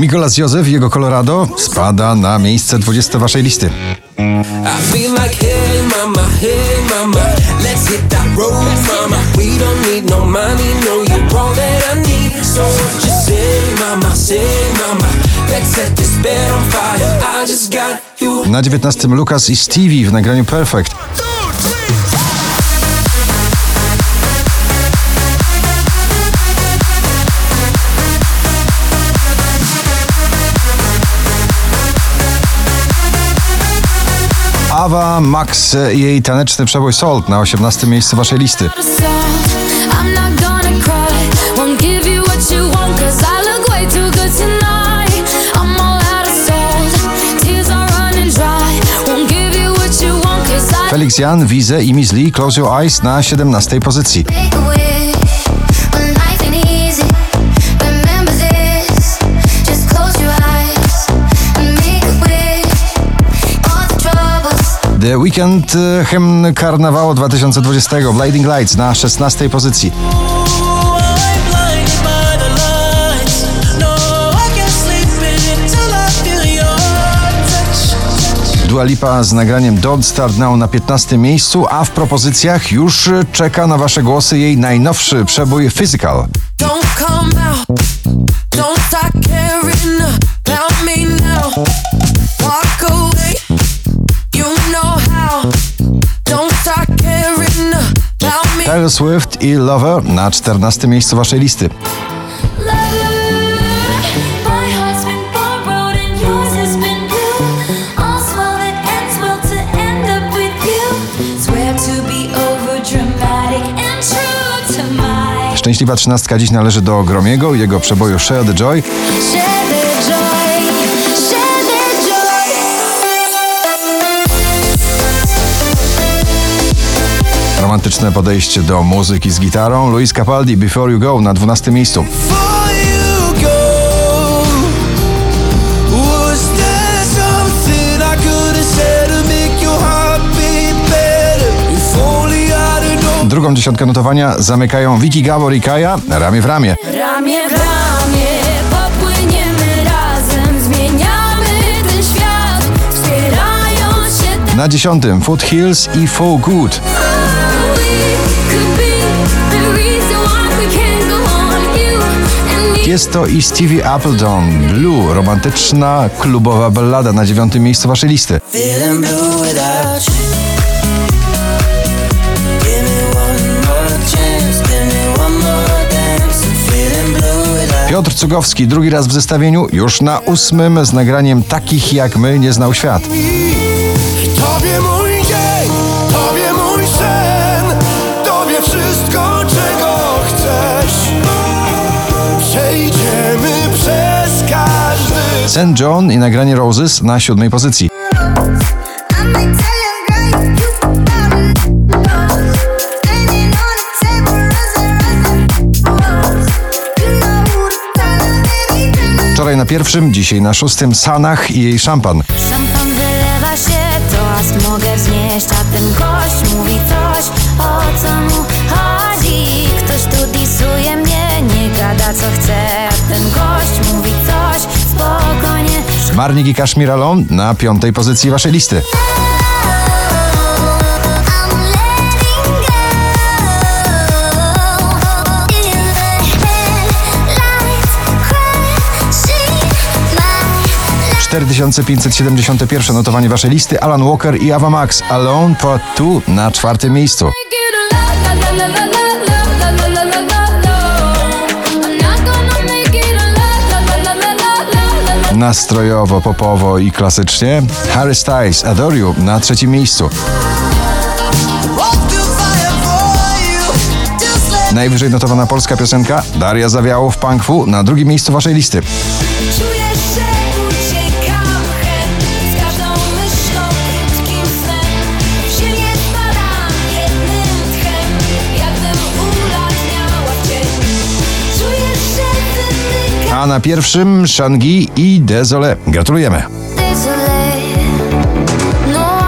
Mikolas Józef i jego Colorado spada na miejsce 20 waszej listy. I feel like, hey mama, hey mama, let's Awa, Max i jej taneczny przebój Salt na 18 miejscu waszej listy. Felix Jan, Wize i Miss Lee Close Your Eyes na 17 pozycji. The Weekend, y, hymn karnawału 2020, Blinding Lights na 16 pozycji. Dua Lipa z nagraniem Don't Start Now na 15 miejscu, a w propozycjach już czeka na wasze głosy jej najnowszy przebój Physical. Don't come out. Don't start caring about me now. Taylor Swift i Lover na 14 miejscu waszej listy. Szczęśliwa trzynastka dziś należy do Gromiego i jego przeboju Share the Joy. Romantyczne podejście do muzyki z gitarą. Luis Capaldi Before You Go na 12 miejscu. Drugą dziesiątkę notowania zamykają Vicky Gabor i Kaja ramię w ramię. Ramię w ramię popłyniemy razem, zmieniamy ten świat, wspierając się. Na dziesiątym Foothills i For Good. Tiesto i Stevie Appleton Blue, romantyczna klubowa ballada na dziewiątym miejscu waszej listy. Piotr Cugowski drugi raz w zestawieniu, już na ósmym z nagraniem Takich jak my nie znał świat. St. John i nagranie Roses na siódmej pozycji. To. Wczoraj na pierwszym, dzisiaj na szóstym Sanach i jej szampan. Szampan wylewa się, toast mogę wznieść, a ten gość mówi coś, o co mu chodzi. Ktoś tu disuje mnie, nie gada co chce, a ten gość mówi coś. Marnik i Kashmir Alon na piątej pozycji waszej listy. 4571 notowanie waszej listy Alan Walker i Ava Max Alone Part 2 na czwartym miejscu. Nastrojowo, popowo i klasycznie Harry Styles Adore You na trzecim miejscu. Najwyżej notowana polska piosenka Daria Zawiało w Punkfu na drugim miejscu waszej listy. A na pierwszym Shangi i Désolé. Gratulujemy. Désolé, non